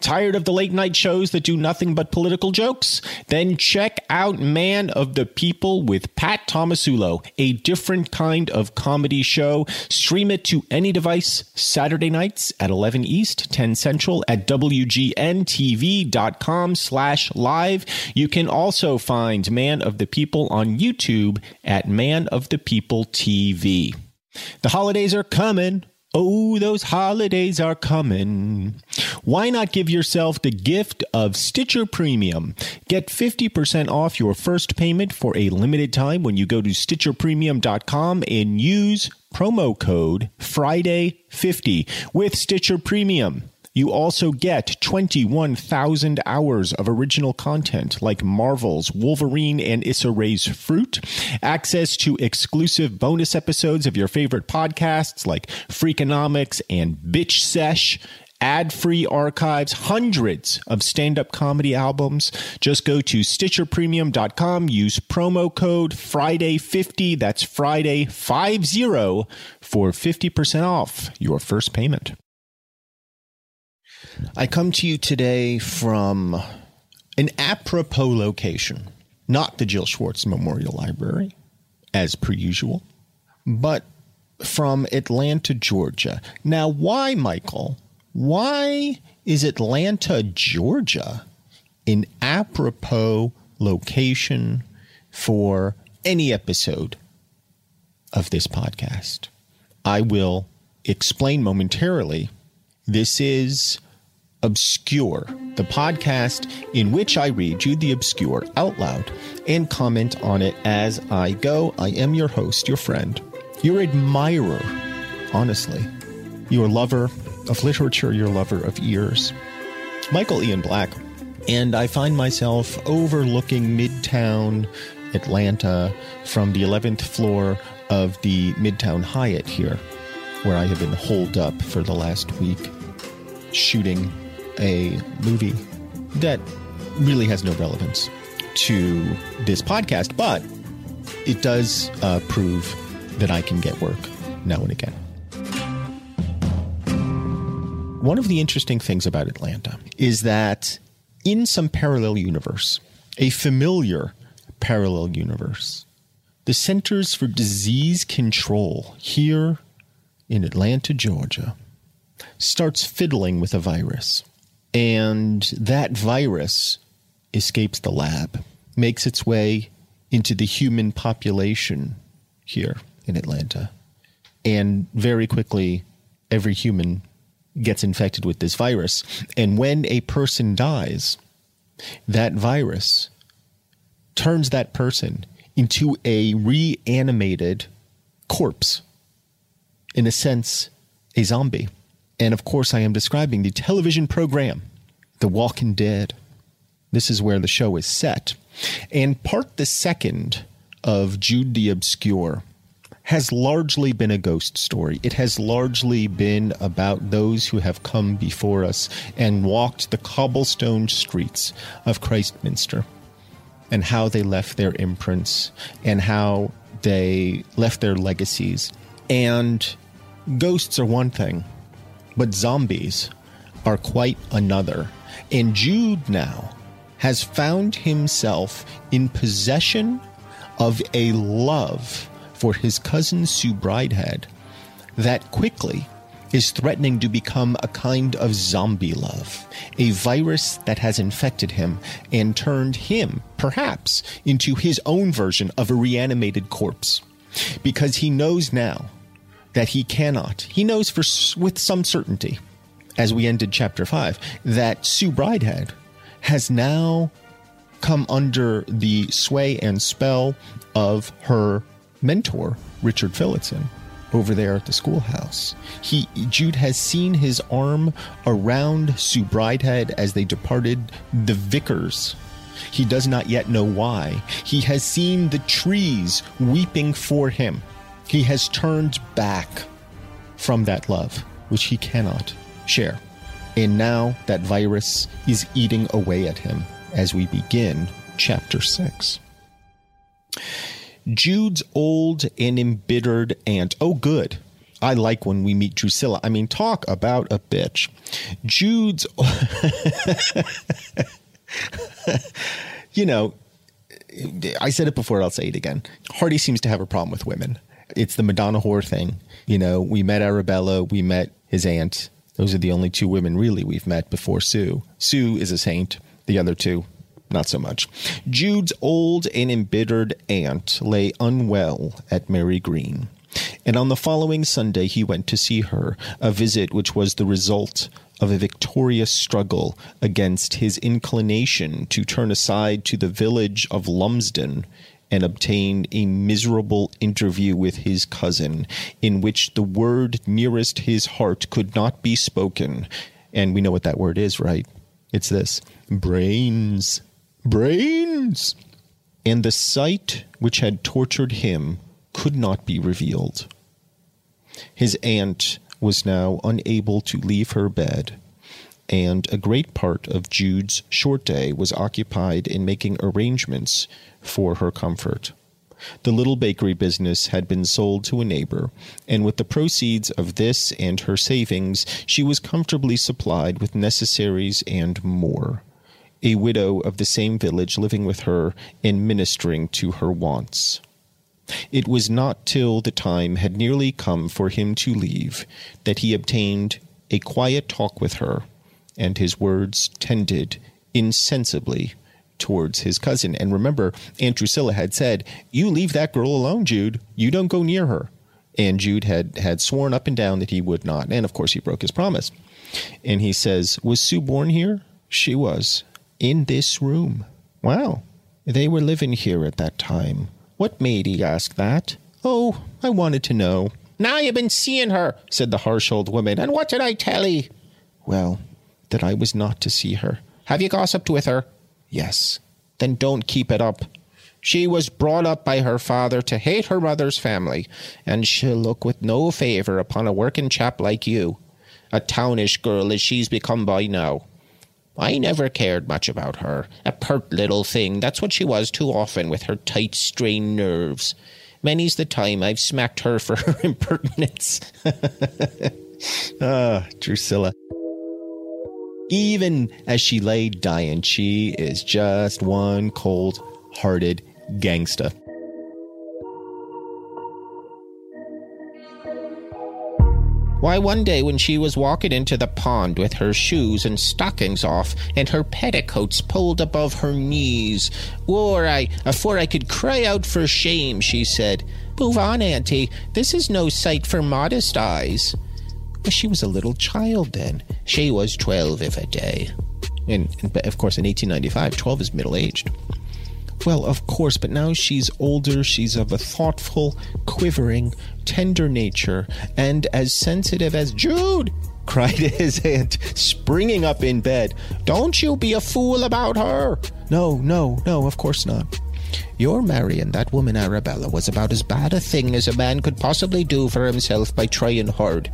Tired of the late night shows that do nothing but political jokes? Then check out Man of the People with Pat Tomasulo, a different kind of comedy show. Stream it to any device Saturday nights at 11 East, 10 Central at WGNTV.com slash live. You can also find Man of the People on YouTube at Man of the People TV. The holidays are coming. Oh, those holidays are coming. Why not give yourself the gift of Stitcher Premium? Get 50% off your first payment for a limited time when you go to StitcherPremium.com and use promo code Friday50 with Stitcher Premium. You also get 21,000 hours of original content like Marvel's Wolverine and Issa Rae's Fruit, access to exclusive bonus episodes of your favorite podcasts like Freakonomics and Bitch Sesh, ad free archives, hundreds of stand up comedy albums. Just go to StitcherPremium.com, use promo code Friday50, that's Friday50, for 50% off your first payment. I come to you today from an apropos location, not the Jill Schwartz Memorial Library, as per usual, but from Atlanta, Georgia. Now, why, Michael? Why is Atlanta, Georgia an apropos location for any episode of this podcast? I will explain momentarily. This is Obscure, the podcast in which I read you the obscure out loud and comment on it as I go. I am your host, your friend, your admirer, honestly, your lover of literature, your lover of ears, Michael Ian Black. And I find myself overlooking Midtown Atlanta from the 11th floor of the Midtown Hyatt here, where I have been holed up for the last week shooting a movie that really has no relevance to this podcast, but it does uh, prove that I can get work now and again. One of the interesting things about Atlanta is that in some parallel universe, a familiar parallel universe, the Centers for Disease Control here in Atlanta, Georgia, starts fiddling with a virus and that virus escapes the lab, makes its way into the human population here in Atlanta. And very quickly, every human gets infected with this virus. And when a person dies, that virus turns that person into a reanimated corpse. In a sense, a zombie. And of course, I am describing the television program, The Walking Dead. This is where the show is set. And part the second of Jude the Obscure has largely been a ghost story. It has largely been about those who have come before us and walked the cobblestone streets of Christminster and how they left their imprints and how they left their legacies. And ghosts are one thing, but zombies are quite another. And Jude now has found himself in possession of a love for his cousin Sue Bridehead that quickly is threatening to become a kind of zombie love, a virus that has infected him and turned him, perhaps, into his own version of a reanimated corpse. Because he knows now that he cannot, he knows for with some certainty, as we ended chapter 5, that Sue Bridehead has now come under the sway and spell of her mentor, Richard Phillotson, over there at the schoolhouse. He Jude has seen his arm around Sue Bridehead as they departed the vicars. He does not yet know why. He has seen the trees weeping for him. He has turned back from that love, which he cannot share. And now that virus is eating away at him as we begin chapter 6. Jude's old and embittered aunt. Oh, good. I like when we meet Drusilla. I mean, talk about a bitch. Jude's, you know, I said it before, I'll say it again. Hardy seems to have a problem with women. It's the Madonna whore thing. You know, we met Arabella, we met his aunt. Those are the only two women really we've met before Sue. Sue is a saint. The other two, not so much. Jude's old and embittered aunt lay unwell at Marygreen. And on the following Sunday, he went to see her, a visit which was the result of a victorious struggle against his inclination to turn aside to the village of Lumsdon and obtained a miserable interview with his cousin, in which the word nearest his heart could not be spoken. And we know what that word is, right? It's this brains brains. And the sight which had tortured him could not be revealed. His aunt was now unable to leave her bed, and a great part of Jude's short day was occupied in making arrangements for her comfort. The little bakery business had been sold to a neighbor, and with the proceeds of this and her savings, she was comfortably supplied with necessaries and more a widow of the same village living with her and ministering to her wants. It was not till the time had nearly come for him to leave that he obtained a quiet talk with her, and his words tended insensibly towards his cousin. And remember, Aunt Drusilla had said, You leave that girl alone, Jude. You don't go near her. And Jude had, had sworn up and down that he would not. And of course, he broke his promise. And he says, Was Sue born here? She was in this room. Wow. They were living here at that time. What made he ask that? Oh, I wanted to know. Now you've been seeing her, said the harsh old woman. And what did I tell ye? Well, that I was not to see her. Have you gossiped with her? Yes. Then don't keep it up. She was brought up by her father to hate her mother's family, and she'll look with no favour upon a working chap like you. A townish girl as she's become by now. I never cared much about her. A pert little thing, that's what she was too often with her tight, strained nerves. Many's the time I've smacked her for her impertinence. ah, Drusilla. Even as she lay dying, she is just one cold hearted gangsta. Why, one day when she was walking into the pond with her shoes and stockings off and her petticoats pulled above her knees, or I, afore I could cry out for shame, she said, Move on, Auntie, this is no sight for modest eyes. But she was a little child then. She was twelve if a day. And, and of course, in 1895, 12 is middle aged. Well, of course, but now she's older, she's of a thoughtful, quivering, tender nature, and as sensitive as Jude, cried his aunt, springing up in bed. Don't you be a fool about her. No, no, no, of course not. Your Marion, that woman Arabella, was about as bad a thing as a man could possibly do for himself by trying hard.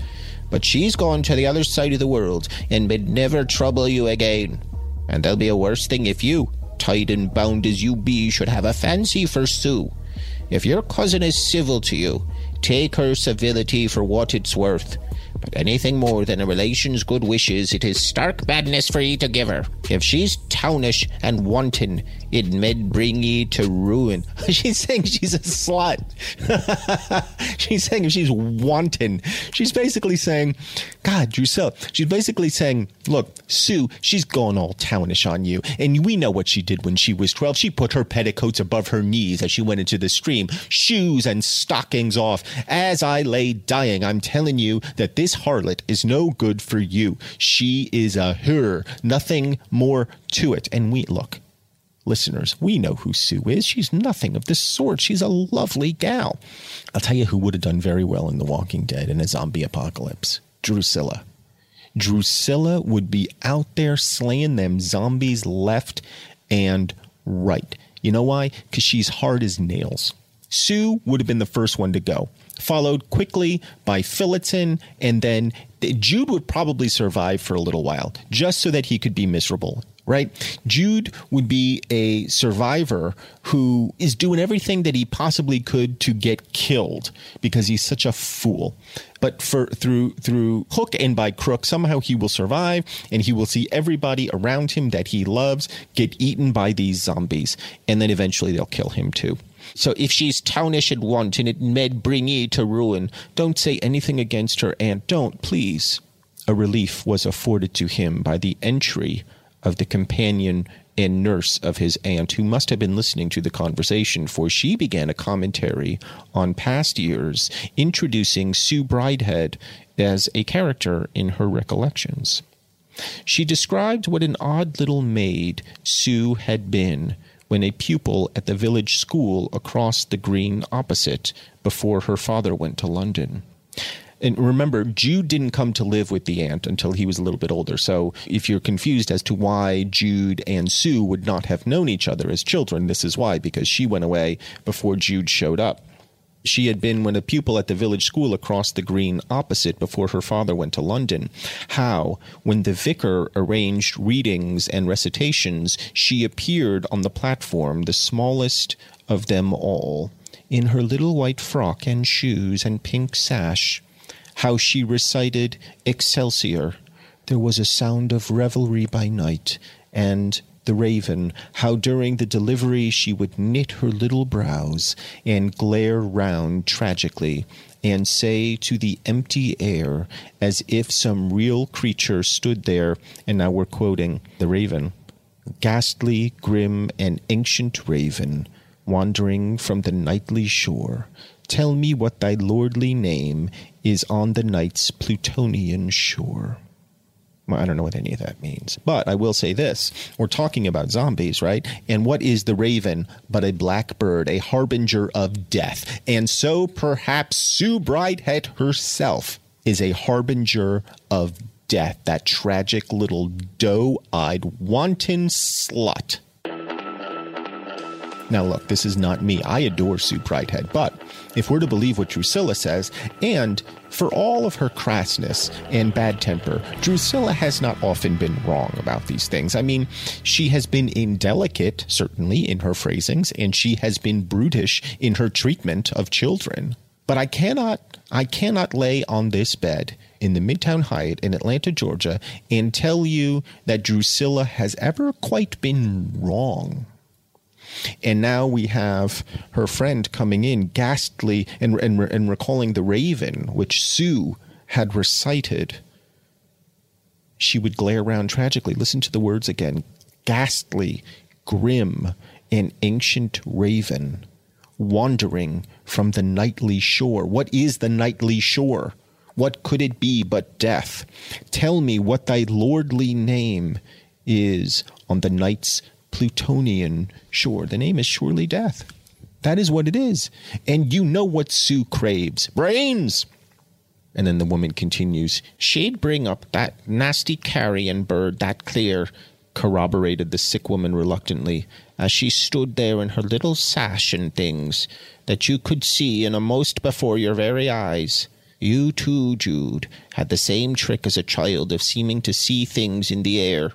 But she's gone to the other side of the world and may never trouble you again. And there'll be a worse thing if you, tied and bound as you be, should have a fancy for Sue. If your cousin is civil to you, take her civility for what it's worth. Anything more than a relation's good wishes, it is stark madness for ye to give her. If she's townish and wanton, it med bring ye to ruin. she's saying she's a slut. she's saying she's wanton, she's basically saying, God, Drusilla, she's basically saying, look, Sue, she's gone all townish on you. And we know what she did when she was 12. She put her petticoats above her knees as she went into the stream, shoes and stockings off. As I lay dying, I'm telling you that this harlot is no good for you. She is a her, nothing more to it. And we, look, listeners, we know who Sue is. She's nothing of the sort. She's a lovely gal. I'll tell you who would have done very well in The Walking Dead in a zombie apocalypse Drusilla. Drusilla would be out there slaying them zombies left and right. You know why? Because she's hard as nails. Sue would have been the first one to go, followed quickly by Phillotson, and then Jude would probably survive for a little while, just so that he could be miserable right? Jude would be a survivor who is doing everything that he possibly could to get killed because he's such a fool. But for through through hook and by crook, somehow he will survive and he will see everybody around him that he loves get eaten by these zombies. And then eventually they'll kill him too. So if she's townish at once and it may bring ye to ruin. Don't say anything against her, aunt. Don't, please. A relief was afforded to him by the entry of the companion and nurse of his aunt, who must have been listening to the conversation, for she began a commentary on past years, introducing Sue Bridehead as a character in her recollections. She described what an odd little maid Sue had been when a pupil at the village school across the green opposite before her father went to London and remember, Jude didn't come to live with the aunt until he was a little bit older. So if you're confused as to why Jude and Sue would not have known each other as children, this is why, because she went away before Jude showed up. She had been when a pupil at the village school across the green opposite before her father went to London. How, when the vicar arranged readings and recitations, she appeared on the platform, the smallest of them all, in her little white frock and shoes and pink sash how she recited Excelsior. There was a sound of revelry by night, and the raven, how during the delivery she would knit her little brows and glare round tragically, and say to the empty air, as if some real creature stood there, and now we're quoting the raven, ghastly, grim, and ancient raven, wandering from the nightly shore, tell me what thy lordly name is on the night's Plutonian shore. Well, I don't know what any of that means. But I will say this we're talking about zombies, right? And what is the raven but a blackbird, a harbinger of death? And so perhaps Sue Bridehead herself is a harbinger of death, that tragic little doe eyed, wanton slut now, look, this is not me. I adore Sue Bridehead, but if we're to believe what Drusilla says, and for all of her crassness and bad temper, Drusilla has not often been wrong about these things. I mean, she has been indelicate, certainly, in her phrasings, and she has been brutish in her treatment of children. But I cannot, I cannot lay on this bed in the Midtown Hyatt in Atlanta, Georgia, and tell you that Drusilla has ever quite been wrong and now we have her friend coming in, ghastly, and, and, and recalling the raven, which Sue had recited. She would glare around tragically. Listen to the words again ghastly, grim, an ancient raven wandering from the nightly shore. What is the nightly shore? What could it be but death? Tell me what thy lordly name is on the night's Plutonian shore. The name is surely death. That is what it is. And you know what Sue craves brains. And then the woman continues, She'd bring up that nasty carrion bird that clear, corroborated the sick woman reluctantly, as she stood there in her little sash and things that you could see in a most before your very eyes. You too, Jude, had the same trick as a child of seeming to see things in the air.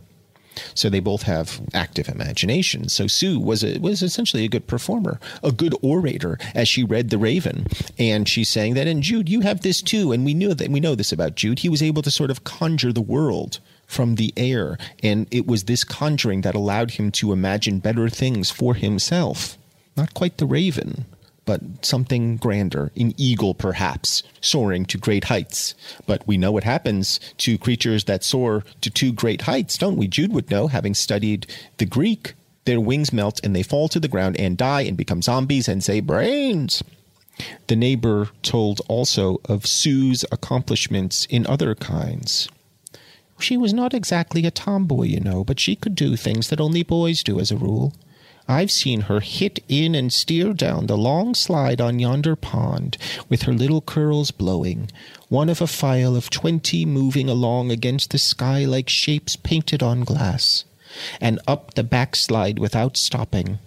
So they both have active imaginations. So Sue was a, was essentially a good performer, a good orator as she read The Raven, and she's saying that. And Jude, you have this too, and we knew that we know this about Jude. He was able to sort of conjure the world from the air, and it was this conjuring that allowed him to imagine better things for himself. Not quite the Raven, but something grander, an eagle perhaps, soaring to great heights. But we know what happens to creatures that soar to too great heights, don't we? Jude would know, having studied the Greek. Their wings melt and they fall to the ground and die and become zombies and say, brains. The neighbor told also of Sue's accomplishments in other kinds. She was not exactly a tomboy, you know, but she could do things that only boys do as a rule. I've seen her hit in and steer down the long slide on yonder pond, with her little curls blowing, one of a file of twenty moving along against the sky like shapes painted on glass, and up the backslide without stopping.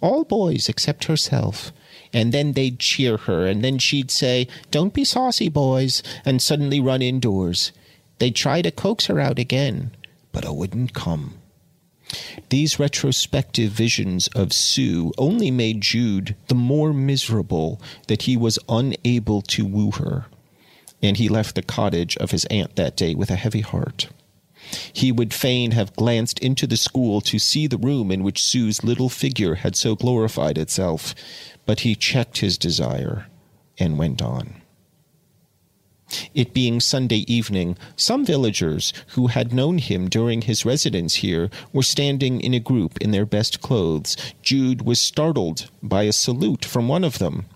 All boys except herself. And then they'd cheer her, and then she'd say, Don't be saucy, boys, and suddenly run indoors. They'd try to coax her out again, but I wouldn't come. These retrospective visions of Sue only made Jude the more miserable that he was unable to woo her, and he left the cottage of his aunt that day with a heavy heart. He would fain have glanced into the school to see the room in which Sue's little figure had so glorified itself, but he checked his desire and went on. It being Sunday evening, some villagers who had known him during his residence here were standing in a group in their best clothes. Jude was startled by a salute from one of them.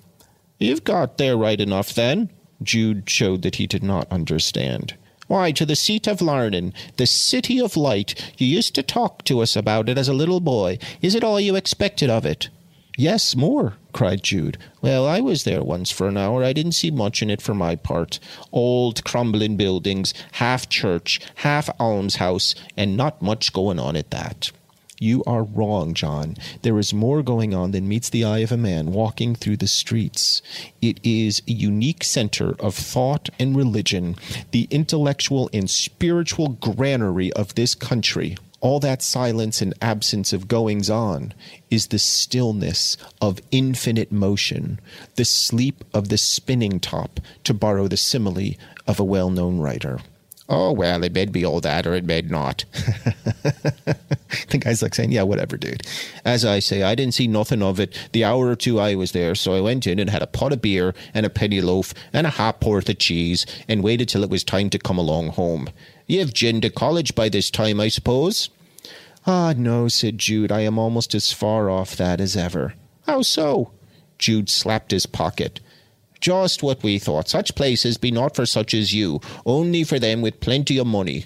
You've got there right enough, then. Jude showed that he did not understand. Why, to the seat of Larnin, the city of light. You used to talk to us about it as a little boy. Is it all you expected of it? Yes, more, cried Jude. Well, I was there once for an hour. I didn't see much in it for my part. Old crumbling buildings, half church, half almshouse, and not much going on at that. You are wrong, John. There is more going on than meets the eye of a man walking through the streets. It is a unique center of thought and religion, the intellectual and spiritual granary of this country all that silence and absence of goings on is the stillness of infinite motion, the sleep of the spinning top, to borrow the simile of a well known writer. Oh, well, it may be all that or it may not. the guy's like saying, Yeah, whatever, dude. As I say, I didn't see nothing of it the hour or two I was there, so I went in and had a pot of beer and a penny loaf and a half porth of cheese and waited till it was time to come along home. You've ginned to college by this time, I suppose? Ah, no, said Jude. I am almost as far off that as ever. How so? Jude slapped his pocket. Just what we thought. Such places be not for such as you, only for them with plenty of money.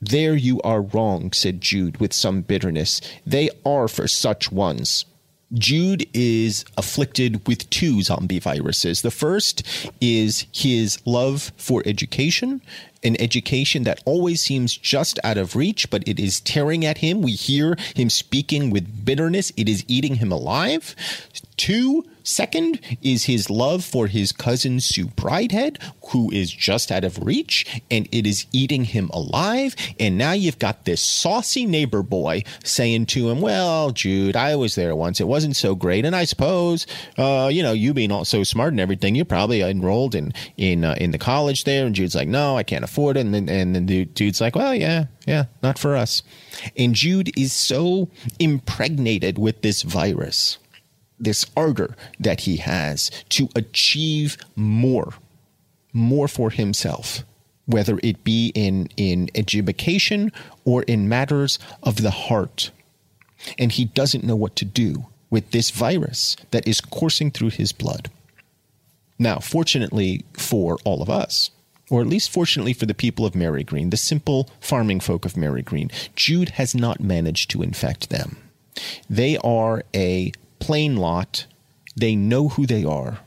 There you are wrong, said Jude with some bitterness. They are for such ones. Jude is afflicted with two zombie viruses. The first is his love for education, an education that always seems just out of reach, but it is tearing at him. We hear him speaking with bitterness. It is eating him alive. Two, Second is his love for his cousin Sue Bridehead, who is just out of reach, and it is eating him alive. And now you've got this saucy neighbor boy saying to him, Well, Jude, I was there once. It wasn't so great. And I suppose, uh, you know, you being all so smart and everything, you probably enrolled in in uh, in the college there. And Jude's like, No, I can't afford it. And then, and then the dude's like, Well, yeah, yeah, not for us. And Jude is so impregnated with this virus this ardor that he has to achieve more, more for himself, whether it be in, in education or in matters of the heart. And he doesn't know what to do with this virus that is coursing through his blood. Now, fortunately for all of us, or at least fortunately for the people of Marygreen, the simple farming folk of Marygreen, Jude has not managed to infect them. They are a plain lot. They know who they are.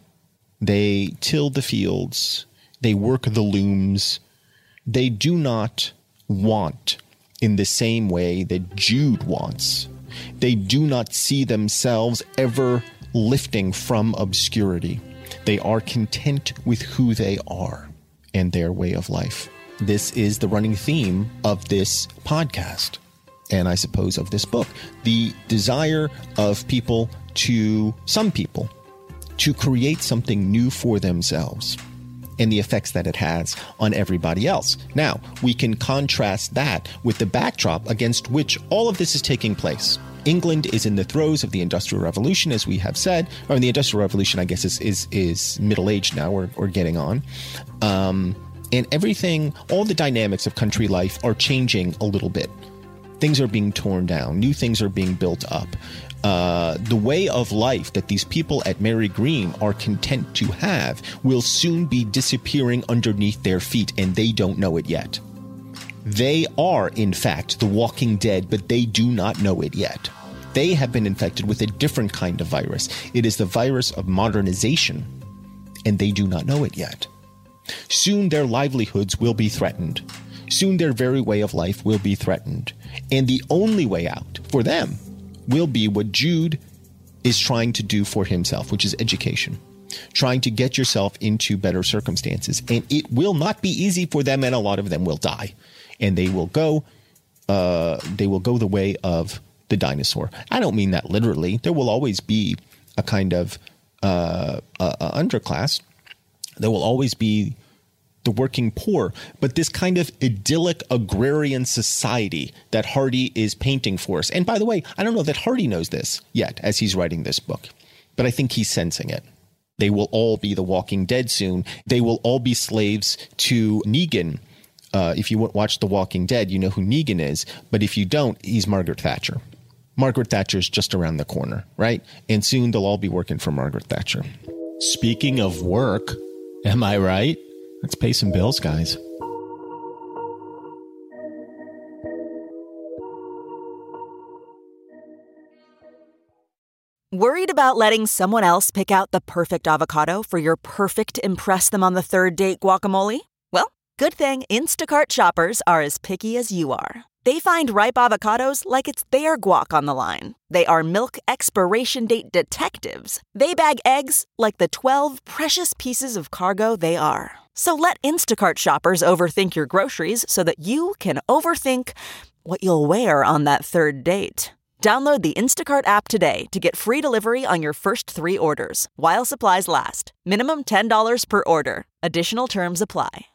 They till the fields. They work the looms. They do not want in the same way that Jude wants. They do not see themselves ever lifting from obscurity. They are content with who they are and their way of life. This is the running theme of this podcast and I suppose of this book. The desire of people to, some people, to create something new for themselves and the effects that it has on everybody else. Now, we can contrast that with the backdrop against which all of this is taking place. England is in the throes of the Industrial Revolution, as we have said, or the Industrial Revolution, I guess, is is, is middle age now. We're, we're getting on. Um, and everything, all the dynamics of country life are changing a little bit. Things are being torn down, new things are being built up. Uh, the way of life that these people at Marygreen are content to have will soon be disappearing underneath their feet, and they don't know it yet. They are, in fact, the walking dead, but they do not know it yet. They have been infected with a different kind of virus. It is the virus of modernization, and they do not know it yet. Soon their livelihoods will be threatened. Soon their very way of life will be threatened. And the only way out for them will be what Jude is trying to do for himself, which is education. Trying to get yourself into better circumstances. And it will not be easy for them, and a lot of them will die. And they will go, uh, they will go the way of the dinosaur. I don't mean that literally. There will always be a kind of uh, underclass. There will always be the working poor, but this kind of idyllic agrarian society that Hardy is painting for us. And by the way, I don't know that Hardy knows this yet as he's writing this book, but I think he's sensing it. They will all be the walking dead soon. They will all be slaves to Negan. Uh, if you watch The Walking Dead, you know who Negan is. But if you don't, he's Margaret Thatcher. Margaret Thatcher's just around the corner, right? And soon they'll all be working for Margaret Thatcher. Speaking of work, am I right? Let's pay some bills, guys. Worried about letting someone else pick out the perfect avocado for your perfect Impress Them on the Third Date guacamole? Well, good thing Instacart shoppers are as picky as you are. They find ripe avocados like it's their guac on the line. They are milk expiration date detectives. They bag eggs like the 12 precious pieces of cargo they are. So let Instacart shoppers overthink your groceries so that you can overthink what you'll wear on that third date. Download the Instacart app today to get free delivery on your first three orders while supplies last. Minimum $10 per order. Additional terms apply.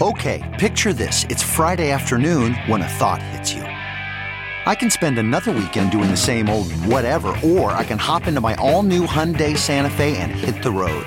Okay, picture this. It's Friday afternoon when a thought hits you. I can spend another weekend doing the same old whatever, or I can hop into my all new Hyundai Santa Fe and hit the road.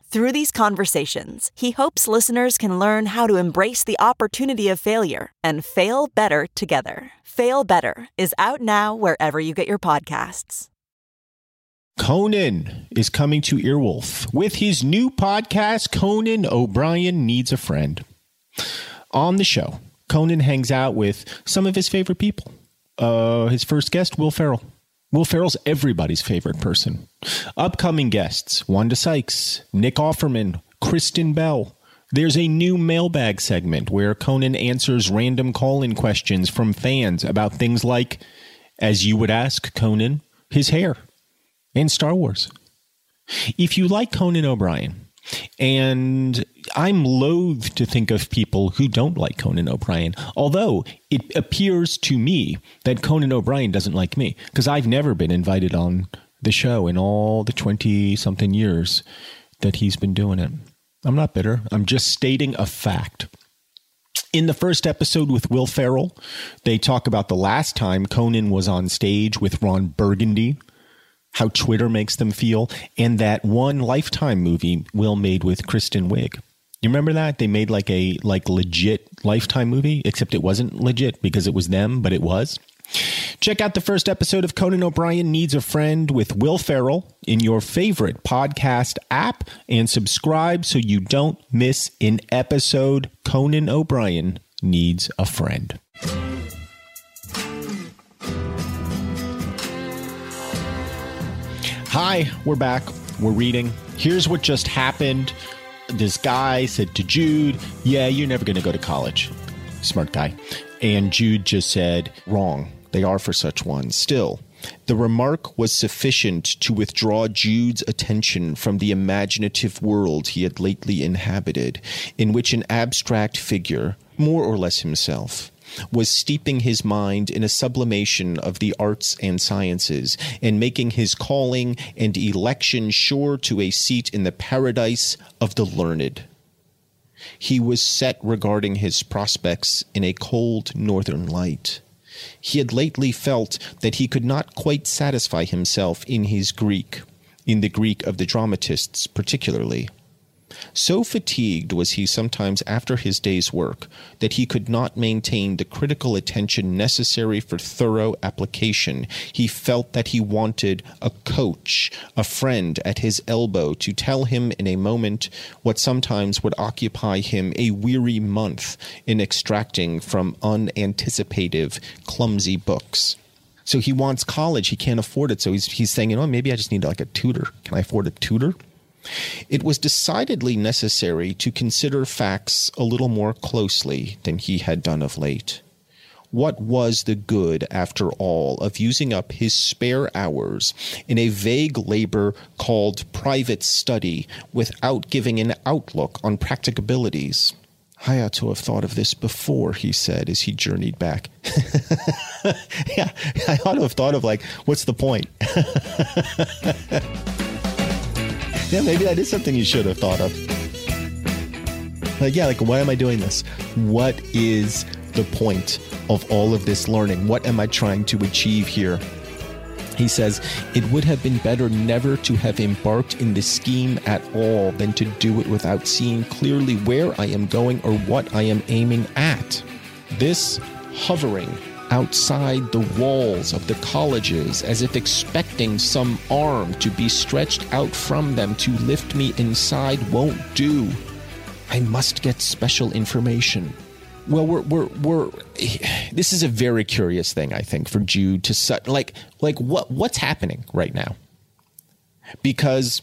Through these conversations, he hopes listeners can learn how to embrace the opportunity of failure and fail better together. Fail Better is out now wherever you get your podcasts. Conan is coming to Earwolf with his new podcast, Conan O'Brien Needs a Friend. On the show, Conan hangs out with some of his favorite people. Uh, his first guest, Will Ferrell. Will Ferrell's everybody's favorite person. Upcoming guests, Wanda Sykes, Nick Offerman, Kristen Bell. There's a new mailbag segment where Conan answers random call in questions from fans about things like, as you would ask Conan, his hair and Star Wars. If you like Conan O'Brien, and I'm loath to think of people who don't like Conan O'Brien, although it appears to me that Conan O'Brien doesn't like me because I've never been invited on the show in all the 20 something years that he's been doing it. I'm not bitter. I'm just stating a fact. In the first episode with Will Ferrell, they talk about the last time Conan was on stage with Ron Burgundy, how Twitter makes them feel, and that one Lifetime movie Will made with Kristen Wiig. You remember that they made like a like legit Lifetime movie, except it wasn't legit because it was them, but it was. Check out the first episode of Conan O'Brien Needs a Friend with Will Ferrell in your favorite podcast app and subscribe so you don't miss an episode. Conan O'Brien Needs a Friend. Hi, we're back. We're reading. Here's what just happened. This guy said to Jude, Yeah, you're never going to go to college. Smart guy. And Jude just said, Wrong. They are for such ones. Still, the remark was sufficient to withdraw Jude's attention from the imaginative world he had lately inhabited, in which an abstract figure, more or less himself, was steeping his mind in a sublimation of the arts and sciences, and making his calling and election sure to a seat in the paradise of the learned. He was set regarding his prospects in a cold northern light. He had lately felt that he could not quite satisfy himself in his Greek, in the Greek of the dramatists particularly. So fatigued was he sometimes after his day's work that he could not maintain the critical attention necessary for thorough application. He felt that he wanted a coach, a friend at his elbow to tell him in a moment what sometimes would occupy him a weary month in extracting from unanticipative, clumsy books. So he wants college. He can't afford it. So he's, he's saying, you know, maybe I just need like a tutor. Can I afford a tutor? It was decidedly necessary to consider facts a little more closely than he had done of late. What was the good, after all, of using up his spare hours in a vague labor called private study without giving an outlook on practicabilities? I ought to have thought of this before, he said as he journeyed back. yeah, I ought to have thought of, like, what's the point? yeah, maybe that is something you should have thought of. Like, yeah, like, why am I doing this? What is the point of all of this learning? What am I trying to achieve here? He says, It would have been better never to have embarked in the scheme at all than to do it without seeing clearly where I am going or what I am aiming at. This hovering outside the walls of the colleges as if expecting some arm to be stretched out from them to lift me inside won't do. I must get special information. Well, we're we're we're. This is a very curious thing, I think, for Jude to like like what what's happening right now, because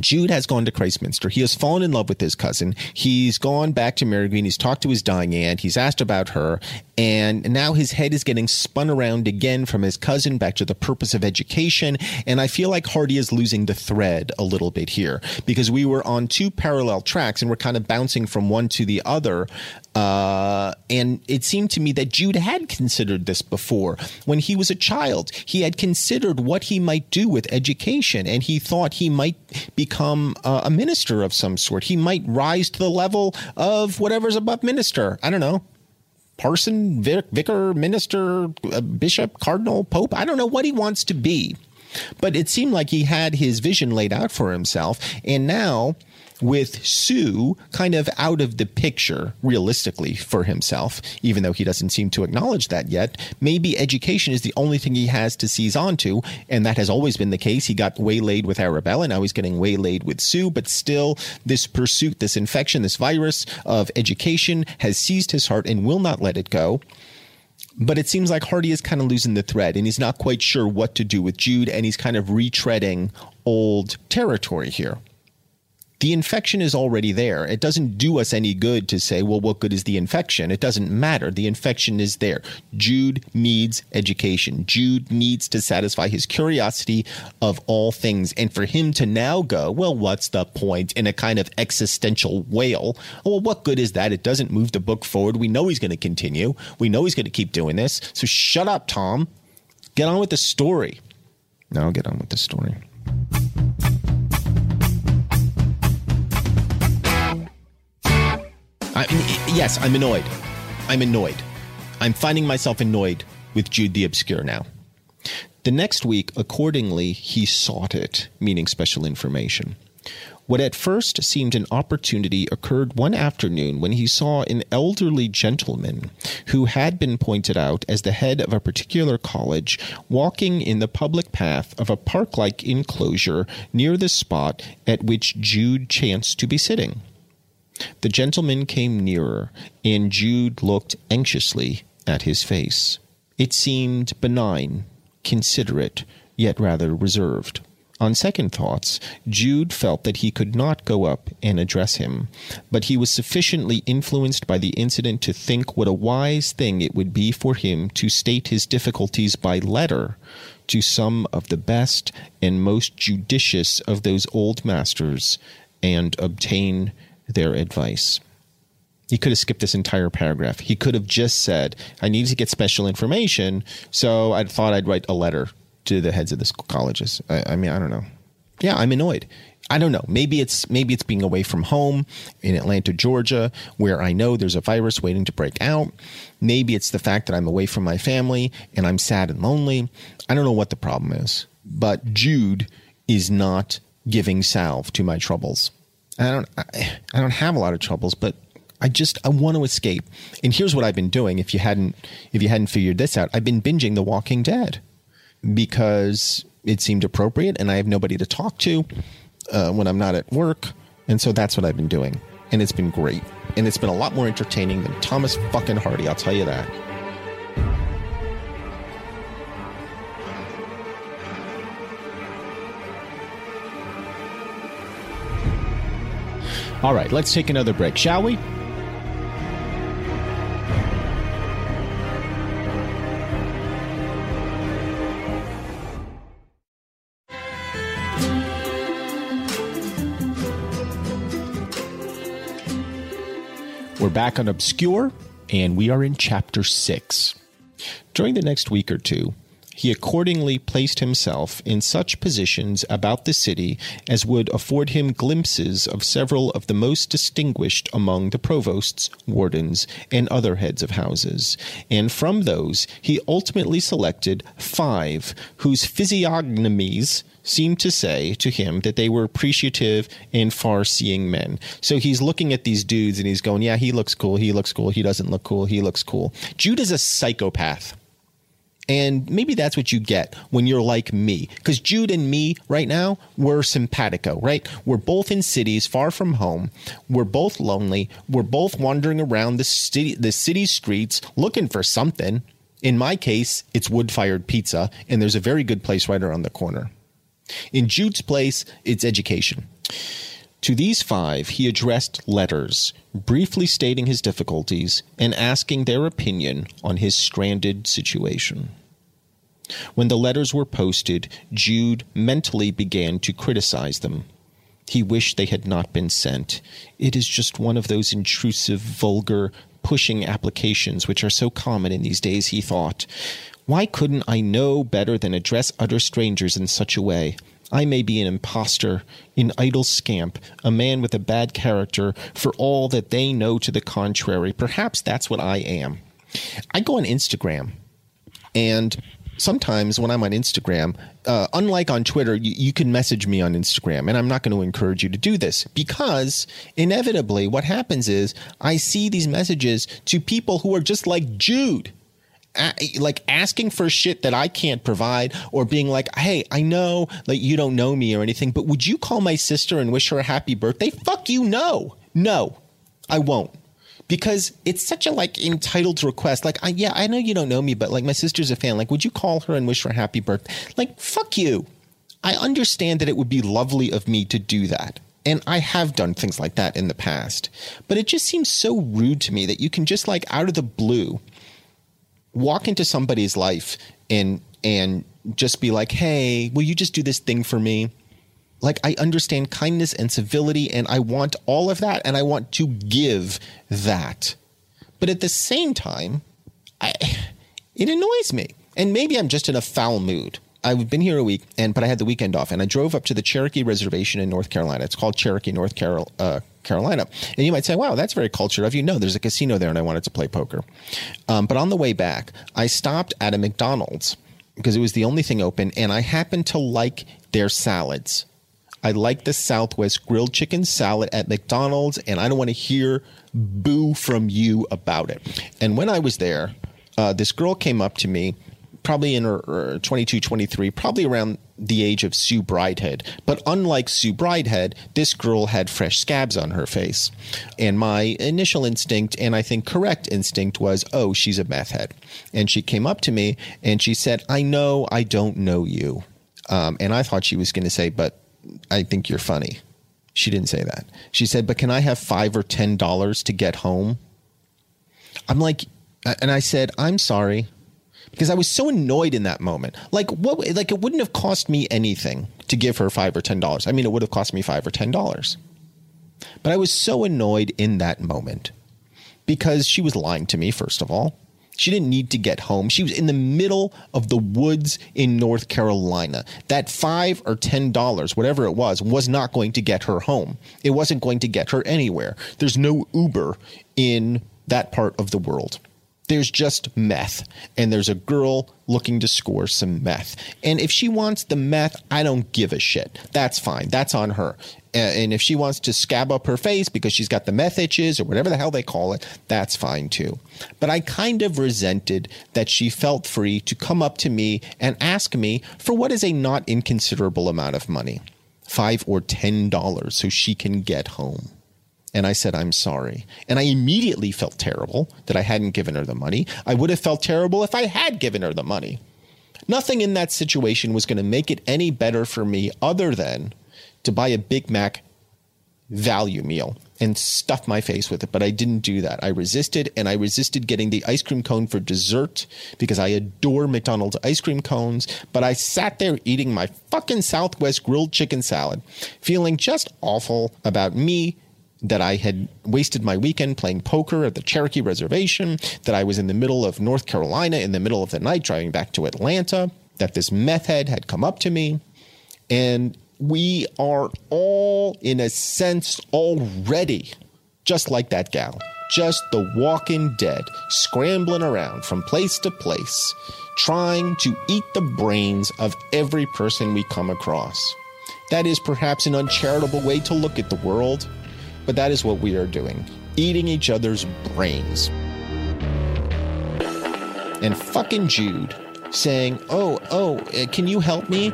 Jude has gone to Christminster. He has fallen in love with his cousin. He's gone back to Marygreen. He's talked to his dying aunt. He's asked about her. And now his head is getting spun around again from his cousin back to the purpose of education. And I feel like Hardy is losing the thread a little bit here because we were on two parallel tracks and we're kind of bouncing from one to the other. Uh, and it seemed to me that Jude had considered this before. When he was a child, he had considered what he might do with education and he thought he might become uh, a minister of some sort. He might rise to the level of whatever's above minister. I don't know parson, vic- vicar, minister, uh, bishop, cardinal, pope. I don't know what he wants to be. But it seemed like he had his vision laid out for himself. And now with Sue kind of out of the picture realistically for himself, even though he doesn't seem to acknowledge that yet. Maybe education is the only thing he has to seize onto, and that has always been the case. He got waylaid with Arabella, now he's getting waylaid with Sue, but still, this pursuit, this infection, this virus of education has seized his heart and will not let it go. But it seems like Hardy is kind of losing the thread and he's not quite sure what to do with Jude and he's kind of retreading old territory here the infection is already there. It doesn't do us any good to say, well, what good is the infection? It doesn't matter. The infection is there. Jude needs education. Jude needs to satisfy his curiosity of all things. And for him to now go, well, what's the point in a kind of existential wail? Well, what good is that? It doesn't move the book forward. We know he's going to continue. We know he's going to keep doing this. So shut up, Tom. Get on with the story. Now get on with the story. I yes, I'm annoyed. I'm annoyed. I'm finding myself annoyed with Jude the Obscure now. The next week, accordingly, he sought it, meaning special information. What at first seemed an opportunity occurred one afternoon when he saw an elderly gentleman who had been pointed out as the head of a particular college walking in the public path of a park like enclosure near the spot at which Jude chanced to be sitting. The gentleman came nearer, and Jude looked anxiously at his face. It seemed benign, considerate, yet rather reserved. On second thoughts, Jude felt that he could not go up and address him, but he was sufficiently influenced by the incident to think what a wise thing it would be for him to state his difficulties by letter to some of the best and most judicious of those old masters and obtain their advice. He could have skipped this entire paragraph. He could have just said, I need to get special information, so I thought I'd write a letter to the heads of the colleges. I, I mean, I don't know. Yeah, I'm annoyed. I don't know. Maybe it's maybe it's being away from home in Atlanta, Georgia, where I know there's a virus waiting to break out. Maybe it's the fact that I'm away from my family and I'm sad and lonely. I don't know what the problem is. But Jude is not giving salve to my troubles. I don't I, I don't have a lot of troubles, but I just I want to escape. And here's what I've been doing if you hadn't if you hadn't figured this out. I've been binging The Walking Dead because it seemed appropriate and I have nobody to talk to uh, when I'm not at work. And so that's what I've been doing. And it's been great. And it's been a lot more entertaining than Thomas fucking Hardy, I'll tell you that. All right, let's take another break, shall we? We're back on Obscure, and we are in Chapter 6. During the next week or two, he accordingly placed himself in such positions about the city as would afford him glimpses of several of the most distinguished among the provosts, wardens, and other heads of houses, and from those he ultimately selected five whose physiognomies seemed to say to him that they were appreciative and far seeing men. So he's looking at these dudes and he's going, Yeah, he looks cool. He looks cool. He doesn't look cool. He looks cool. Jude is a psychopath. And maybe that's what you get when you're like me. Because Jude and me right now, we're simpatico, right? We're both in cities far from home. We're both lonely. We're both wandering around the city, the city streets looking for something. In my case, it's wood fired pizza, and there's a very good place right around the corner. In Jude's place, it's education. To these five, he addressed letters, briefly stating his difficulties and asking their opinion on his stranded situation. When the letters were posted, Jude mentally began to criticize them. He wished they had not been sent. It is just one of those intrusive, vulgar, pushing applications which are so common in these days, he thought. Why couldn't I know better than address utter strangers in such a way? I may be an impostor, an idle scamp, a man with a bad character, for all that they know to the contrary. Perhaps that's what I am. I go on Instagram, and sometimes when I'm on Instagram, uh, unlike on Twitter, you, you, can message me on Instagram, and I'm not going to encourage you to do this because inevitably what happens is I see these messages to people who are just like Jude like asking for shit that I can't provide or being like, "Hey, I know like you don't know me or anything, but would you call my sister and wish her a happy birthday?" Fuck you, no. No. I won't. Because it's such a like entitled request. Like, I, yeah, I know you don't know me, but like my sister's a fan. Like, would you call her and wish her a happy birthday? Like, fuck you. I understand that it would be lovely of me to do that. And I have done things like that in the past. But it just seems so rude to me that you can just like out of the blue walk into somebody's life and and just be like, "Hey, will you just do this thing for me?" Like I understand kindness and civility and I want all of that and I want to give that. But at the same time, I it annoys me. And maybe I'm just in a foul mood. I've been here a week, and but I had the weekend off, and I drove up to the Cherokee Reservation in North Carolina. It's called Cherokee North Carol, uh, Carolina. And you might say, wow, that's very cultured of you. No, there's a casino there and I wanted to play poker. Um, but on the way back, I stopped at a McDonald's because it was the only thing open and I happened to like their salads. I like the Southwest grilled chicken salad at McDonald's and I don't want to hear boo from you about it. And when I was there, uh, this girl came up to me probably in her, her 22, 23, probably around the age of Sue Bridehead. But unlike Sue Bridehead, this girl had fresh scabs on her face. And my initial instinct, and I think correct instinct, was, oh, she's a meth head. And she came up to me and she said, I know I don't know you. Um, and I thought she was going to say, but I think you're funny. She didn't say that. She said, but can I have five or ten dollars to get home? I'm like, and I said, I'm sorry because I was so annoyed in that moment. Like what? Like it wouldn't have cost me anything to give her five or ten dollars. I mean, it would have cost me five or ten dollars. But I was so annoyed in that moment because she was lying to me. First of all, she didn't need to get home. She was in the middle of the woods in North Carolina. That five or ten dollars, whatever it was, was not going to get her home. It wasn't going to get her anywhere. There's no Uber in that part of the world there's just meth and there's a girl looking to score some meth. And if she wants the meth i don't give a shit. That's fine. That's on her. And if she wants to scab up her face because she's got the meth itches or whatever the hell they call it that's fine too. But i kind of resented that she felt free to come up to me and ask me for what is a not inconsiderable amount of money five or ten dollars so she can get home and I said, I'm sorry. And I immediately felt terrible that I hadn't given her the money. I would have felt terrible if I had given her the money. Nothing in that situation was going to make it any better for me other than to buy a Big Mac value meal and stuff my face with it. But I didn't do that. I resisted and I resisted getting the ice cream cone for dessert because I adore McDonald's ice cream cones. But I sat there eating my fucking Southwest grilled chicken salad, feeling just awful about me that I had wasted my weekend playing poker at the Cherokee Reservation, that I was in the middle of North Carolina in the middle of the night driving back to Atlanta, that this meth head had come up to me. And we are all, in a sense, already just like that gal, just the walking dead, scrambling around from place to place, trying to eat the brains of every person we come across. That is perhaps an uncharitable way to look at the world but that is what we are doing eating each other's brains. And fucking Jude saying, Oh, oh, uh, can you help me?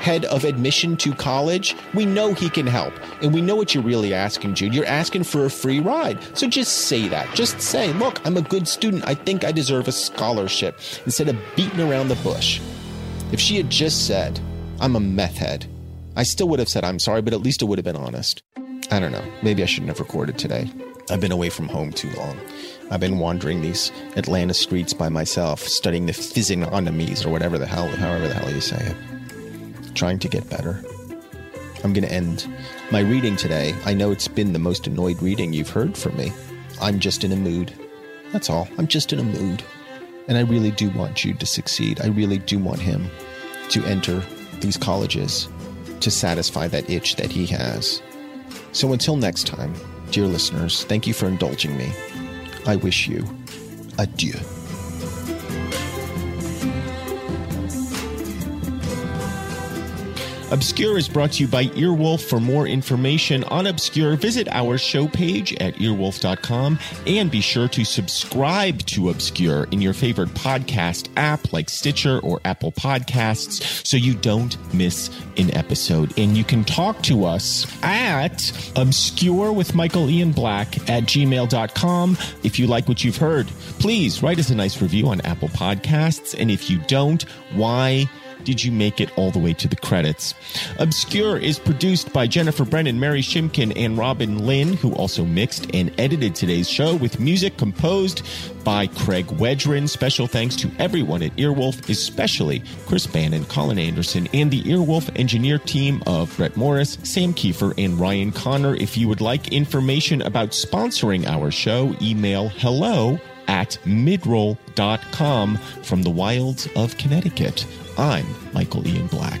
Head of admission to college? We know he can help. And we know what you're really asking, Jude. You're asking for a free ride. So just say that. Just say, Look, I'm a good student. I think I deserve a scholarship instead of beating around the bush. If she had just said, I'm a meth head, I still would have said, I'm sorry, but at least it would have been honest. I don't know. Maybe I shouldn't have recorded today. I've been away from home too long. I've been wandering these Atlanta streets by myself, studying the physiognomies or whatever the hell, however the hell you say it. Trying to get better. I'm going to end my reading today. I know it's been the most annoyed reading you've heard from me. I'm just in a mood. That's all. I'm just in a mood. And I really do want Jude to succeed. I really do want him to enter these colleges to satisfy that itch that he has. So until next time, dear listeners, thank you for indulging me. I wish you adieu. Obscure is brought to you by Earwolf. For more information on Obscure, visit our show page at earwolf.com and be sure to subscribe to Obscure in your favorite podcast app like Stitcher or Apple Podcasts so you don't miss an episode. And you can talk to us at obscure with Michael Ian Black at gmail.com. If you like what you've heard, please write us a nice review on Apple Podcasts. And if you don't, why? Did you make it all the way to the credits? Obscure is produced by Jennifer Brennan, Mary Shimkin, and Robin Lynn, who also mixed and edited today's show with music composed by Craig Wedren. Special thanks to everyone at Earwolf, especially Chris Bannon, Colin Anderson, and the Earwolf engineer team of Brett Morris, Sam Kiefer, and Ryan Connor. If you would like information about sponsoring our show, email hello at midroll.com from the wilds of Connecticut. I'm Michael Ian Black.